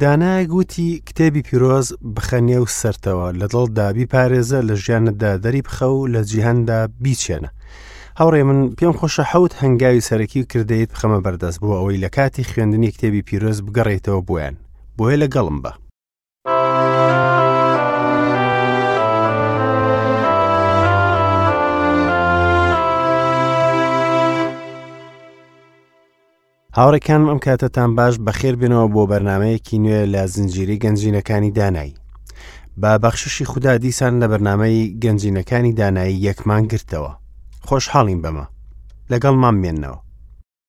دانایەک وتی کتێبی پیرۆز بخە نێو سەرتەوە لە دڵدا بیپارێزە لە ژیانتدا دەری بخە و لە جیهندا بیچێنە. هاوڕێ من پێم خۆشە حەوت هەنگاوی سەرەکی و کردەیت بخەمە بەردەست بوو ئەوەی لە کاتی خوێندنی کتێبی پیرۆز بگەڕێتەوە بۆیان بۆیە لەگەڵم بە. هاوڕێکانم ئەم کاتەتان باش بەخێر بنەوە بۆ بەرنمەیەکی نوێ لە زنجیری گەنجینەکانی دانایی با بەخششی خوددا دیسان لە بەرنمەی گەنجینەکانی دانایی یەکمان گرتەوە خۆشحاڵین بەمە لەگەڵ مامێنەوە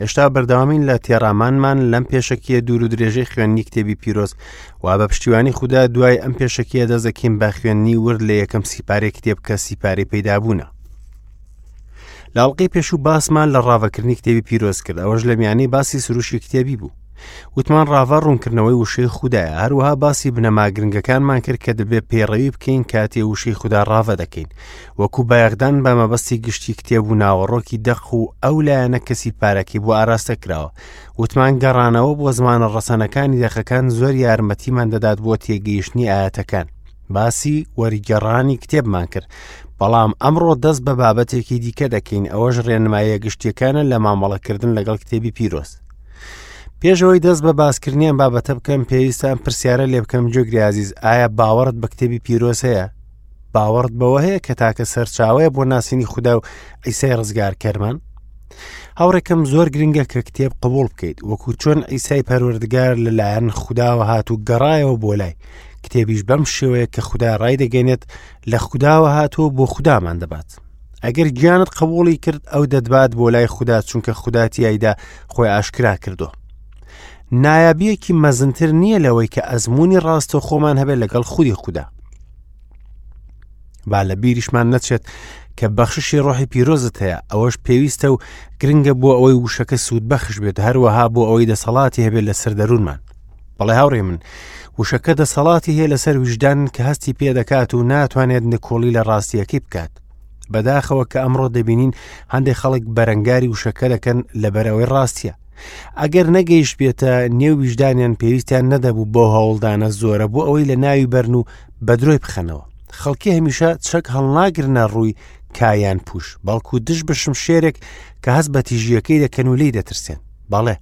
هێشتا بەردەوامین لە تێڕامانمان لەم پێشەکیە دوور و درێژەی خوێنی کتێبی پیرۆز و بە پشتیوانی خوددا دوای ئەم پێشەکیە دەزەکیم بە خوێنی ورد لە یەکەم سیپارەی کتێب کە سیپارەی پەیدابوونە لاڵقی پێشوو باسمان لە ڕاڤکردنی کتێبی پیرۆز کرد ئەوەش لە میانی باسی سروشی کتێبی بوو وتمان ڕاڤە ڕوونکردنەوەی وشەی خوددایە هەروەها باسی بنەما گرنگەکانمان کرد کە دەبێت پەیڕەوی بکەین کاتێ وشەی خوددا ڕاڤە دەکەین وەکو بایەخدان بە مەبەستی گشتی کتێب و ناوەڕۆکی دەق و ئەو لایەنە کەسی پارەکەی بۆ ئاراستە کراوە وتمان گەڕانەوە بۆ زمانە ڕەسەنەکانی دەقەکان زۆر یارمەتیمان دەدات بۆ تێگەیشتنی ئاەتەکان باسی وەریگەڕانی کتێبمان کرد بەڵام ئەمڕۆ دەست بە بابەتێکی دیکە دەکەین ئەوەش ڕێنمایە گشتیەکانە لە مامەڵەکردن لەگەڵ کتێبی پیرۆست پێشەوەی دەست بە باسکردنیان بابەتە بکەم پێویستان پرسیارە لێ بکەم جۆگری عزیز ئایا باوەڕت بە کتێبی پیرۆز هەیە باوەڕت بەوە هەیە کە تاکە سەرچاوەیە بۆ ناسینی خوددا و ئیسای ڕزگار کەرمان هاوڕێکم زۆر گرنگە کە کتێب قبول بکەیت وەکو چۆن ئیسای پەروەردگار لەلایەن خودداوە هات و گەڕایەوە بۆ لای کتێبیش بەم شێوەیە کە خوددا ڕای دەگەێنێت لە خودداوە هاتووە بۆ خوددامان دەبات ئەگەر گیانت قبولی کرد ئەو دەدبات بۆ لای خوددا چونکە خوددا تایدا خۆی ئاشکرا کردو نایابیەکی مەزنتر نییە لەوەی کە ئەزمموی ڕاستە خۆمان هەبێت لەگەڵ خودی خوددا با لە بیریشمان نەچێت کە بەخششی ڕۆحی پیرۆزت هەیە ئەوەش پێویستە و گرنگە بۆ ئەوەی وشەکە سوود بەخش بێت هەروەها بۆ ئەوەی دەسەڵاتی هەبێت لەسەر دەروونمان بەڵێ هاوڕێ من وشەکە دەسەڵاتی هەیە لەسەر ویژدان کە هەستی پێ دەکات و ناتوانێت نکۆڵی لە ڕاستیەکەی بکات بەداخەوە کە ئەمڕۆ دەبینین هەندێک خەڵک بەرەنگاری وشەکە دەکەن لەبەرەوەی ڕاستیە ئەگەر نەگەیشت بێتە نێو ویژدانیان پێویستیان نەدەبوو بۆ هەوڵدانە زۆرە بۆ ئەوەی لە ناوی بەرن و بە درۆی بخەنەوە خەڵکی هەمیشە چەک هەڵناگرنە ڕووی کایان پوش بەڵکو دژ بە شمشێرێک کە هەست بە تیژیەکەی دەکەن و لی دەترسێن بەڵێ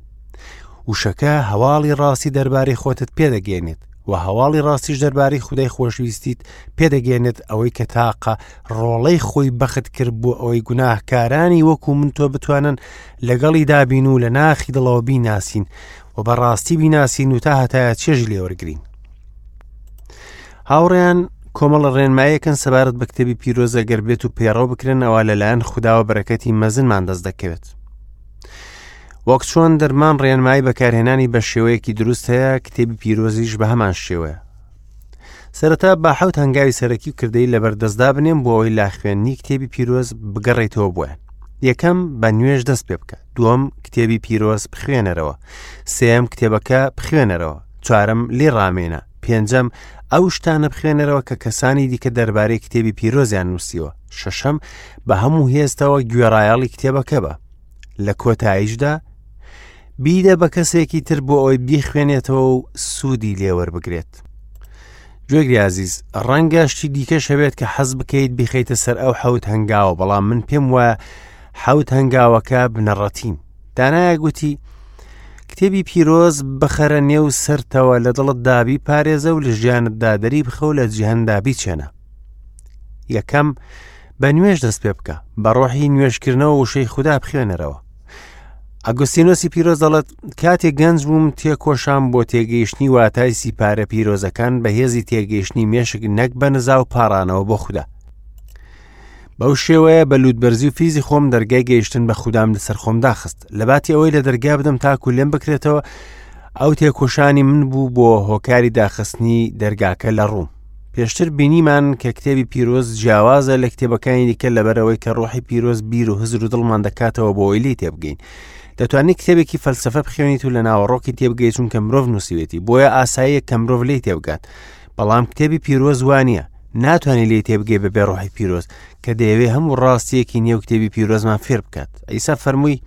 وشەکە هەواڵی ڕاستی دەربارەی خۆتت پێدەگەێنێت و هەواڵی ڕاستیش دەربارەی خودای خۆشویستیت پێدەگەێنێت ئەوەی کە تاقە ڕۆڵەی خۆی بەخت کرد بۆ ئەوەی گوناهکارانی وەکو من تۆ بتوانن لەگەڵی دابین و لە ناخی دڵەوە بیناسین و بەڕاستی بیناسین و تا هەتایە چێژی لێوەرگین هاوڕیان کۆمەڵە ڕێنمایەکەن سەبارەت بە کتێبی پیرۆزە گەر بێت و پێڕەو بکرێنەوە لەلایەن خودداوە بەرەکەتی مەزنمان دەست دەکەوێت وەک چۆن دەرمان ڕێنمایی بەکارهێنانی بە شێوەیەکی دروست هەیە کتێبی پیرۆزیش بە هەمان شێوەیە سەرەتا با حەوت هەنگاوی سەرەکی و کردەی لەبەردەستدا بنێم بۆ ئەوی لا خوێننی کتێبی پیرۆز بگەڕێتەوە بووە یەکەم بە نوێش دەست پێ بکە دووەم کتێبی پیرۆز بخوێنەرەوە سێم کتێبەکە بخوێنەرەوە چوارم لێ ڕامێنە پێنجەم ئەو شتانە بخوێنەرەوە کە کەسانی دیکە دەربارەی کتێبی پیرۆزیان نووسیوە شەشەم بە هەموو هێستەوە گوێڕایەڵی کتێبەکە بە لە کۆتاییشدا بیدە بە کەسێکی تر بۆ ئەوی بیخوێنێتەوە و سوودی لێوەربگرێت گوێگری عزیز ڕەنگە شتی دیکە شەوێت کە حەز بکەیت بخیتە سەر ئەو حەوت هەنگاوە بەڵام من پێم وایە حەوت هەنگاوەکە بنەڕەتین دانایە گوتی کتێبی پیرۆز بخەرە نێو سەرتەوە لە دڵت دابی پارێزە و لە ژیانت دادەری بخەو لە جیهندا بیچێنە یەکەم بە نوێژ دەست پێ بکە بە ڕۆحی نوێژکردنەوە وشەی خوددا بخوێنەرەوە ئەگوستینۆسی پیرۆز دەڵێت کاتێک گەنج بووم تێکۆشان بۆ تێگەیشتنی واتای سیپارە پیرۆزەکان بە هێزی تێگەیشتنی مێشک نەک بە نزا و پارانەوە بۆ خوددا بەو شێوەیە بە لووتبەرزی و فیزی خۆم دەرگای گەیشتن بە خوددام لەسەر خۆم داخست لە باتی ئەوەی لە دەرگا بدەم تاکو لێم بکرێتەوە ئەو تێکۆشانی من بوو بۆ هۆکاری داخستنی دەرگاکە لە ڕووم پێشتر بینیمان کە کتێبی پیرۆز جیاوازە لە کتێبەکانی دیکە لەبەرەوەی کە ڕۆحی پیرۆز بیر و هزر و دڵمان دەکاتەوە بۆ ئەوی لی تێبگەین دەتوانانی کتێبێکی فەلسفە بخێنیت و لە ناوەڕۆکی تێبگەی چونکە مرۆڤ نووسیوێتی بۆیە ئاساییە کە مرۆڤ لی تێبگات بەڵام کتێبی پیرۆز وانە ناتوانانی لی تێبگەی بە بێڕۆحی پیرۆز کە دەیەوێ هەموو ڕاستیەکی نێو کتێبی پیرۆزمان فێر بکات ئیسا فەرمووی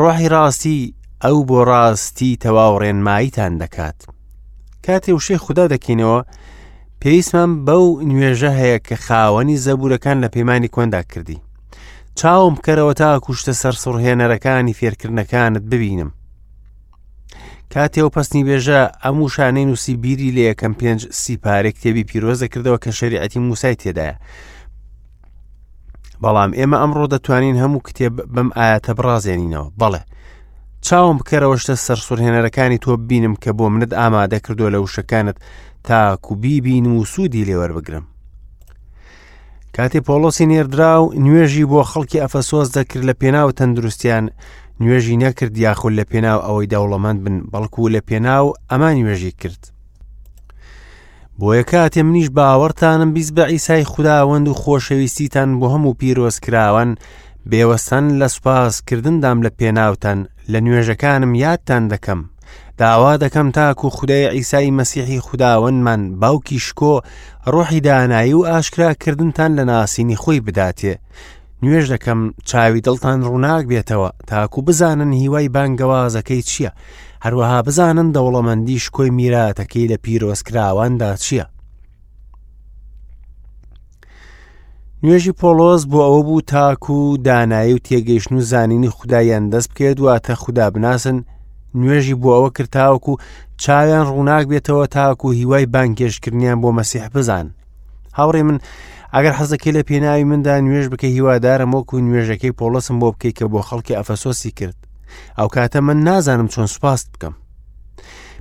ڕۆحی ڕاستی ئەو بۆ ڕاستی تەواو ڕێنماییتان دەکات کاتێ وشەی خوددا دەکەینەوە پێویستمان بەو نوێژە هەیە کە خاوەنی زەبورەکان لە پەیمانانی کۆندا کردی چاوم بکەرەوە تا کوشتە سەر سڕهێنەرەکانی فێرکردنەکانت ببینم کاتێو پستنی بێژە ئەم وشانەی نووسی بیری لە یەکەم پێنج سیپارێک کتێبی پیرۆز دەکردەوە کە شەریعەتی موسای تێدایە بەڵام ئێمە ئەمڕۆ دەتوانین هەموو کتێب بەم ئاەتە بڕازێنینەوە بەڵێ چاوم بکەرەوەشتە سەرسوورهێنەرەکانی تۆ بینم کە بۆ منت ئامادە کردو لە وشەکانت تاکو بیبین و سوودی لێوەربگرم کاتێ پۆڵۆسی نێردرا و نوێژی بۆ خەڵکی ئەفەسۆس دەکرد لە پێناو تەندروستیان نوێژی نەکرد یاخود لە پێناو ئەوەی دەوڵەمەند بن بەڵکو لە پێناو ئەمان نوێژی کرد بۆیە کاتێ منیش باوەڕتانم بیست بە ئیسای خودداوەند و خۆشەویستیتان بۆ هەموو پیرۆز کراوان بێوەستان لە سوپاس کردندام لە پێناوتان لە نوێژەکانم یادتان دەکەم داوا دەکەم تاکو خدای ئیسای مەسیحی خودداوەندمان باوکی شکۆ ڕۆحی دانایی و ئاشکراکردنتان لە ناسینی خۆی بداتێ نوێژ دەکەم چاوی دڵتان ڕووناک بێتەوە تاکو بزانن هیوای بانگەوازەکەی چییە هەروەها بزانن دەوڵەمەندی شکۆی میراتەکەی لە پیرۆزکراواندا چییە نوێژی پۆلۆز بۆ ئەوە بوو تاکو و دانایی و تێگەیشتن و زانینی خدایان دەست بکەێت واتە خوددا بناسن نوێژی بۆ ئەوە کرتاوەکو چاویان ڕووناک بێتەوە تاکو هیوای بانگێشتکردنیان بۆ مەسیح بزان هاوڕێ من ئەگەر حەزەکەی لە پێناوی مندا نوێژ بکە هیوادارم وەکو نوێژەکەی پۆڵسم بۆ بکەیت کە بۆ خەڵکی ئەفەسۆسی کرد ئەو کاتە من نازانم چۆن سوپاست بکەم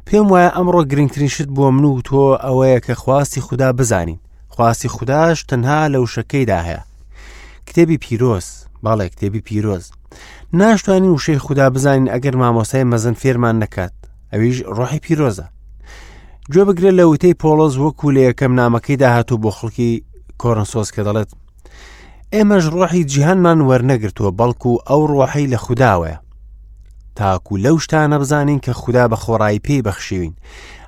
پێم وایە ئەمڕۆ گرنگترین شت بۆ من و تۆ ئەوەیە کە خواستی خوددا بزانین خواستی خودداش تەنها لە وشەکەیدا هەیە کتێبی پیرۆز باڵێ کتێبی پیرۆز ناشتوانین وشەی خوددا بزانین ئەگەر مامۆسای مەزن فێرمان نەکات ئەویش ڕۆحی پیرۆزە گوێ بگرە لە وتەی پۆڵۆز وەکو لە یەکەم نامەکەی داهاتوو بۆ خەڵکی کۆرنسۆز کە دەڵێت ئێمەش ڕۆحی جیهانمان وەرنەگرتووە بەڵکو ئەو ڕۆحەی لە خودداوەیە تاکو لەو شتانە بزانین کە خوددا بە خۆڕایی پێی بەخشیوین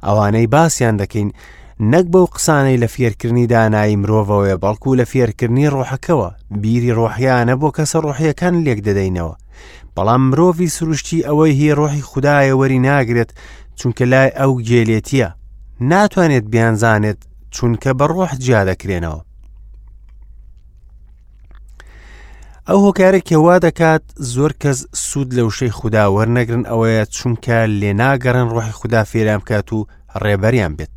ئەوانەی باسییان دەکەین نەک بەو قسانەی لە فێرکردنی دانایی مرۆڤەوەیە بەڵکو لە فێرکردنی ڕۆحەکەەوە بیری ڕۆحیانە بۆ کەسە ڕۆحیەکان لێک دەدەینەوە بەڵام مرۆڤی سروشتی ئەوەی هی ڕۆحی خدایە وەری ناگرێت چونکە لای ئەو گێلێتیە ناتوانێت بیانزانێت چونکە بە ڕۆح جیا دەکرێنەوە ئەو هۆکارە کەوا دەکات زۆر کەس سوود لە وشەی خوددا وەرنەگرن ئەوەیە چونکە لێناگەڕن ڕۆحی خوددا فێران بکات و ڕێبەریان بێت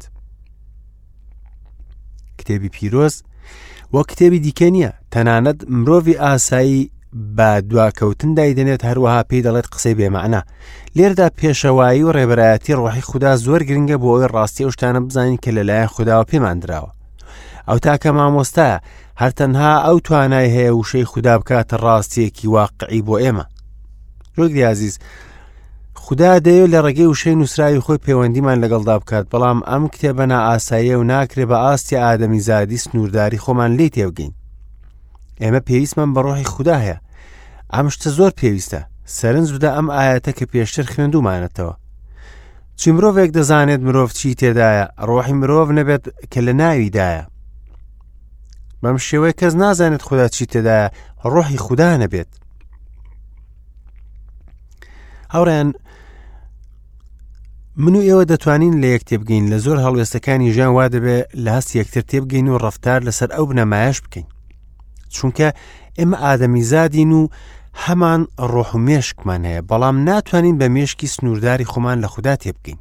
کتێبی پیرۆز وە کتێبی دیکە نییە تەنانەت مرۆڤی ئاسایی بە دواکەوتن دایدەنێت هەروەها پێی دەڵێت قسەی بێمەعنا لێردا پێشەوایی و ڕێبەرایەتی ڕۆحی خوددا زۆر گرنگە بۆ ئەوی ڕاستی ئەو شتانە بزانین کە لەلایەن خودداوە پێماندراوە ئەو تاکە مامۆستایە هەر تەنها ئەو توانای هەیە وشەی خوددا بکاتە ڕاستیەکی واقعی بۆ ئێمە ڕۆگریازیز خودا دەیەوێت لە ڕێگەی وشەی نووسراوی خۆی پەیوەندیمان لەگەڵدا بکات بەڵام ئەم کتێبە نائاساییە و ناکرێ بە ئاستی ئادەمی زادی سنوورداری خۆمان لی تێبگەین ئێمە پێویستمان بە ڕۆحی خودا هەیە ئەم شتە زۆر پێویستە سەرنج بدە ئەم ئاەتە کە پێشتر خوێندومانەتەوە چی مرۆڤێک دەزانێت مرۆڤ چی تێدایە ڕۆحی مرۆڤ نەبێت کە لە ناویدایە بەم شێوەیە کەس نازانێت خوددا چی تێدایە ڕۆحی خوددا نەبێت هاوڕیان من و ئێوە دەتوانین لە یەک تێبگەین لە زۆر هەڵوێستەکانی ژیان وا دەبێت لە هەست یەکتر تێبگەین و ڕفتار لەسەر ئەو بنەمایش بکەین چونکە ئێمە ئادەمی زادین و هەمان ڕۆح و مێشکمان هەیە بەڵام ناتوانین بە مێشکی سنوورداری خۆمان لە خوددا تێبگەین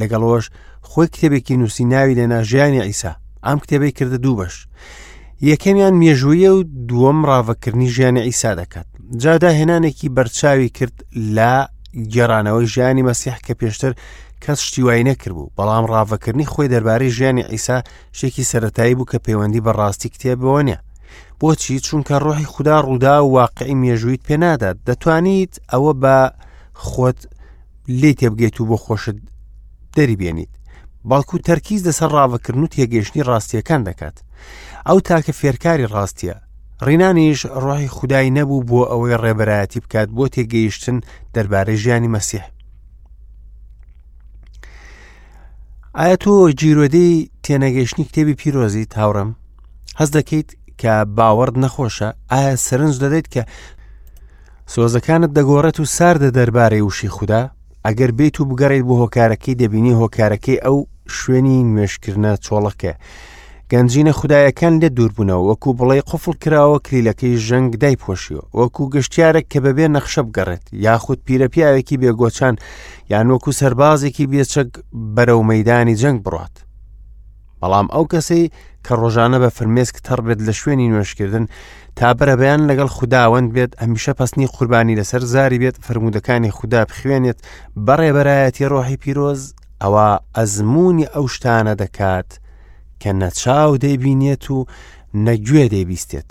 لەگەڵەوەش خۆی کتێبێکی نووسی ناوی لە ناژیانی ئیسا ئەم کتێبەی کردە دوو بەش یەکەمیان مێژوویە و دووەم ڕاڤەکردنی ژیانی ئیسا دەکات جادا هێنانێکی بەرچاوی کرد لە گێڕانەوەی ژیانی مەسیح کە پێشتر کەس شتیوای نەکرد بوو بەڵام ڕاڤەکردنی خۆی دەربارەی ژیانی ئیسا شتێکی سەتایی بوو کە پەیوەندی بە ڕاستی کتێبەوە نیە بۆچی چونکە ڕۆحی خوددا ڕوودا و واقعی مێژوویت پێنادات دەتوانیت ئەوە بە خۆت لێی تێبگەیت و بۆ خۆشت دەری بێنیت بەڵکو تەرکیز لەسەر ڕاوەکردن و تێگەیشتنی ڕاستیەکان دەکات ئەو تاکە فێرکاری ڕاستیە ڕینانیش ڕۆحی خودایی نەبوو بۆ ئەوەی ڕێبەرایەتی بکات بۆ تێگەیشتن دەربارەی ژیانی مەسیح ئایا تۆ جیرۆدەی تێنەگەیشتنی کتێبی پیرۆزی تاوڕم هەز دەکەیت کە باوەڕت نەخۆشە ئایا سەرنج دەدەیت کە سۆزەکانت دەگۆڕێت و ساردە دەربارەی وشی خوددا ئەگەر بیت و بگەڕیت بۆ هۆکارەکەی دەبینی هۆکارەکەی ئەو شوێنی نوێشکردە چۆڵەکە گەنجینە خدایەکان لێ دووربوونەوە وەکو بڵێ قفڵ کراوە کلیلەکەی ژەنگ دای پۆشیوە وەکو گەشتارێک کە بەبێ نەخشە بگەڕێت یاخود پیرە پیاوێکی بێگۆچان یان وەکو سەربازێکی بێچەک بەرەو مەدانی جەنگ بڕات بەڵام ئەو کەسەی کە ڕۆژانە بە فرمێسک تەڕ بێت لە شوێنی نوێشکردن تا بەرەبەیان لەگەڵ خودداوەند بێت ئەمیشە پستنی قوربانی لەسەر زاری بێت فرمودەکانی خوددا بخوێنێت بەڕێبەرایەتی ڕۆحی پیرۆز ئەوە ئەزمموی ئەو شتانە دەکات کە نەچاو دەیبینێت و نەگوێ دەیبیستێت.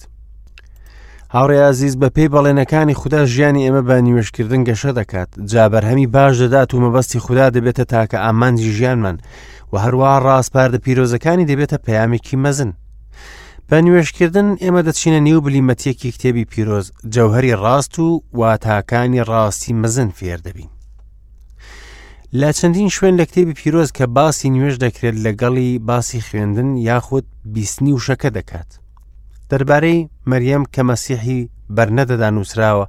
هاوڕێ ئازیز بە پێی بەڵێنەکانی خوددا ژیانی ئێمە بە نیوێشکردن گەشە دەکات جا بەرهەمی باش دەدات و مەبەستی خوددا دەبێتە تاکە ئامانجی ژیانمان و هەروە ڕاستپاردە پیرۆزەکانی دەبێتە پەیامێکی مەزن. بە نوێشکردن ئێمە دەچینە نێو بلیمەتیەکی کتێبی پیرۆز جەوهری ڕاست و واتاکانی ڕاستی مەزن فێر دەبین. لە چەندین شوێن لە کتێبی پیرۆز کە باسی نوێش دەکرێت لەگەڵی باسی خوێندن یاخود بیستنی وشەکە دەکات دەربارەی مەریەم کە مەسیحی بەرنەدەدا نووسراوە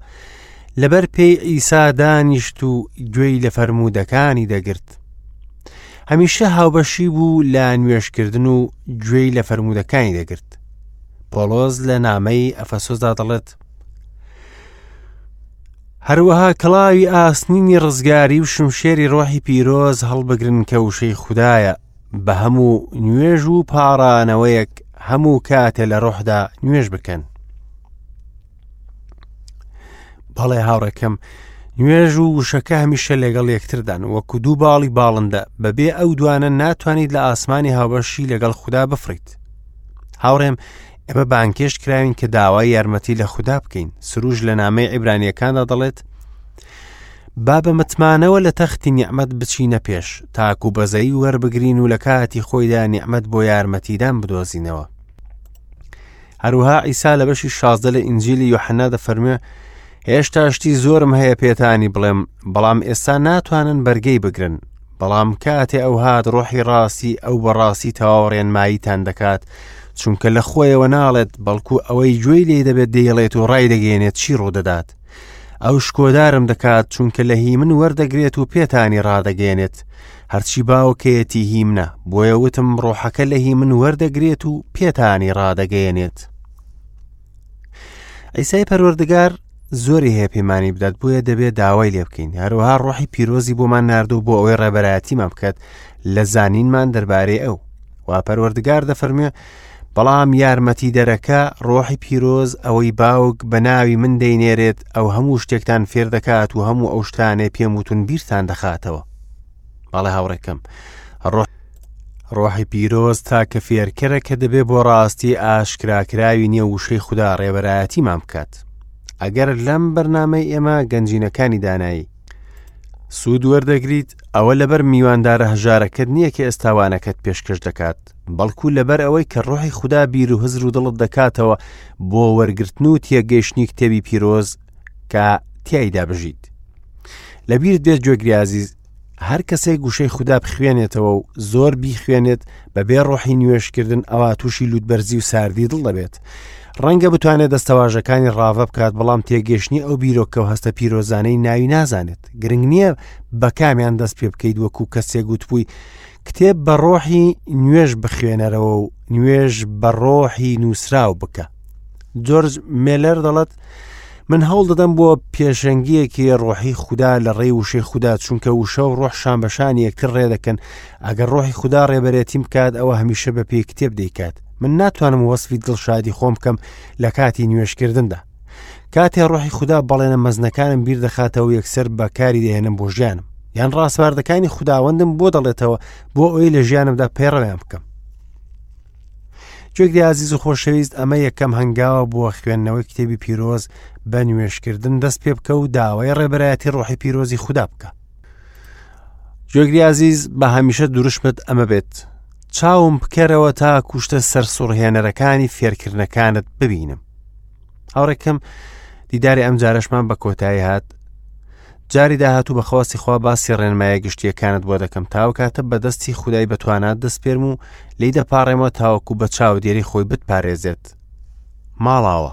لەبەر پێی ئیسا دانیشت و گوێی لە فەرموودەکانی دەگرت هەمیشە هاوبەشی بوو لە نوێشکردن و گوێی لە فەرموودەکانی دەگرت پۆلۆز لە نامەی ئەفەسۆسدا دەڵێت هەروەها کڵاوی ئاسنینی ڕزگاری و شمشێری ڕۆحی پیرۆز هەڵبگرن کە وشەی خوددایە بە هەموو نوێژ و پاڕانەوەیەک هەموو کاتێ لە ڕۆحدا نوێژ بکەن بەڵێ هاوڕەکەم نوێژ و وشەکە هەمیشە لەگەڵ یەکتردان وەکو دوو باڵی باڵندە بەبێ ئەو دوانە ناتوانیت لە ئاسمانی هاوبەشی لەگەڵ خوددا بفریت هاوڕێم ئێمە بانکێشت کراوین کە داوای یارمەتی لە خوددا بکەین سروش لە نامەی عیبرانیەکاندا دەڵێت با بە متمانەوە لە تەختی نیعممەد بچینە پێش تاکو بەزەی وەربگرین و لە کاتی خۆیدا نیعممەد بۆ یارمەتیدان بدۆزینەوە هەروها ئیسا لە بەشی شازدە لە ئینجیلی یحنا دەفەرمێ هێشتا شتی زۆرم هەیە پێتانی بڵێم بەڵام ئێستا ناتوانن بەرگەی بگرن بەڵام کاتێ ئەو هات ڕۆحی ڕاستی ئەو بەڕاستی تەواو ڕێنماییتان دەکات چونکە لە خۆیەوە ناڵێت بەڵکو ئەوەی گوێی لێ دەبێت دەیڵێت و ڕای دەگەێنێت چی ڕوودەدات ئەو شکۆدارم دەکات چونکە لە هی من وەردەگرێت و پێتانی ڕادەگەێنێت هەرچی باوکەیەتی هی منە بۆیە وتم ڕۆحەکە لە هی من وەردەگرێت و پێتانی ڕادەگەیەنێت ئەیسای پەروەردگار زۆری هەیە پەیمانی بدات بۆیە دەبێت داوای لێ بکەین هەروەها ڕۆحی پیرۆزی بۆمان نردوو بۆ ئەوەی ڕێبەرایەتیمان بکات لە زانینمان دەربارەی ئەو و پەروەردگار دەفەرمێ بەڵام یارمەتی دەرەکە ڕۆحی پیرۆز ئەوەی باوک بە ناوی من دەینێرێت ئەو هەموو شتێکتان فێر دەکات و هەموو ئەو شتانێ پێم وتون بیرتان دەخاتەوە بەڵێ هاوڕێکەم ڕۆح ڕۆحی پیرۆز تاکە فێرکەرە کە دەبێ بۆ ڕاستی ئاشکراکراوی نیە وشەی خوددا ڕێبەرایەتیمان بکات ئەگەر لەم بەرنمەی ئێمە گەنجینەکانی دانایی سوود وەردەگریت ئەوە لەبەر میواندارە هەژارەکەت نییە کە ئێستاوانەکەت پێشکەش دەکات بەڵکو لەبەر ئەوەی کە ڕۆحی خوددا بیر و هزر و دڵت دەکاتەوە بۆ وەرگرتن و تێگەیشتنی کتێبی پیرۆز کە تیایدا بژیت لەبیرت بێت گوێگریازیز هەر کەسێک گوشەی خوددا بخوێنێتەوە و زۆر بیخوێنێت بە بێ ڕۆحی نوێشکردن ئەوە تووشی لوتبەرزی و ساردی دڵ دەبێت ڕەنگە بتوانێت دەستەواژەکانی ڕاڤە بکات بەڵام تێگەشتنی ئەو بیرۆکە و هەستە پیرۆزانەی ناوی نازانێت گرنگ نییە بە کامیان دەست پێ بکەیت وەکو کەسێک گوتبووی کتێب بە ڕۆحی نوێژ بخوێنەرەوە و نوێژ بە ڕۆحی نووسراو بکە جۆرج مێلەر دەڵێت من هەوڵ دەدەم بۆ پێشەنگیەکی ڕۆحی خوددا لە ڕێی وشەی خوددا چونکە وشە و ڕۆح شان بەشانی یەکتر ڕێ دەکەن ئەگەر ڕۆحی خوددا ڕێبەرێتیم بکات ئەوە هەمیشە بە پێی کتێب دەیکات من ناتوانم وەصفی دڵشادی خۆم بکەم لە کاتی نوێشکردندا کاتێ ڕۆحی خوددا بەڵێنە مەزنەکانم بیر دەخاتەوە یەکسەر بەکاری دەهێنم بۆ ژیانم یان ڕاستواردەکانی خودداوەندم بۆ دەڵێتەوە بۆ ئەوی لە ژیانمدا پەیڕەویان بکەم جێگری عزیز و خۆشەویست ئەمە یەکەم هەنگاوە بووە خوێندنەوەی کتێبی پیرۆز بە نوێشکردن دەست پێ بکە و داوای ڕێبەرایەتی ڕۆحی پیرۆزی خوددا بکە جێگری عزیز بە هەمیشە دروشمت ئەمە بێت چاوم بکەرەوە تا کوشتە سەر سوڕهێنەرەکانی فێرکردنەکانت ببینم هاوڕێکەم دیداری ئەم جارشمان بە کۆتایی هات جاری داهاتوو بە خواستی خوا باسی ڕێنمایە گشتیەکانت بۆ دەکەم تاو کاتە بەدەستی خودای بەتوانات دەستپێرم و لی دەپارڕێمەوە تاوەکو بە چاو دێری خۆی بتپارێزێت ماڵاوە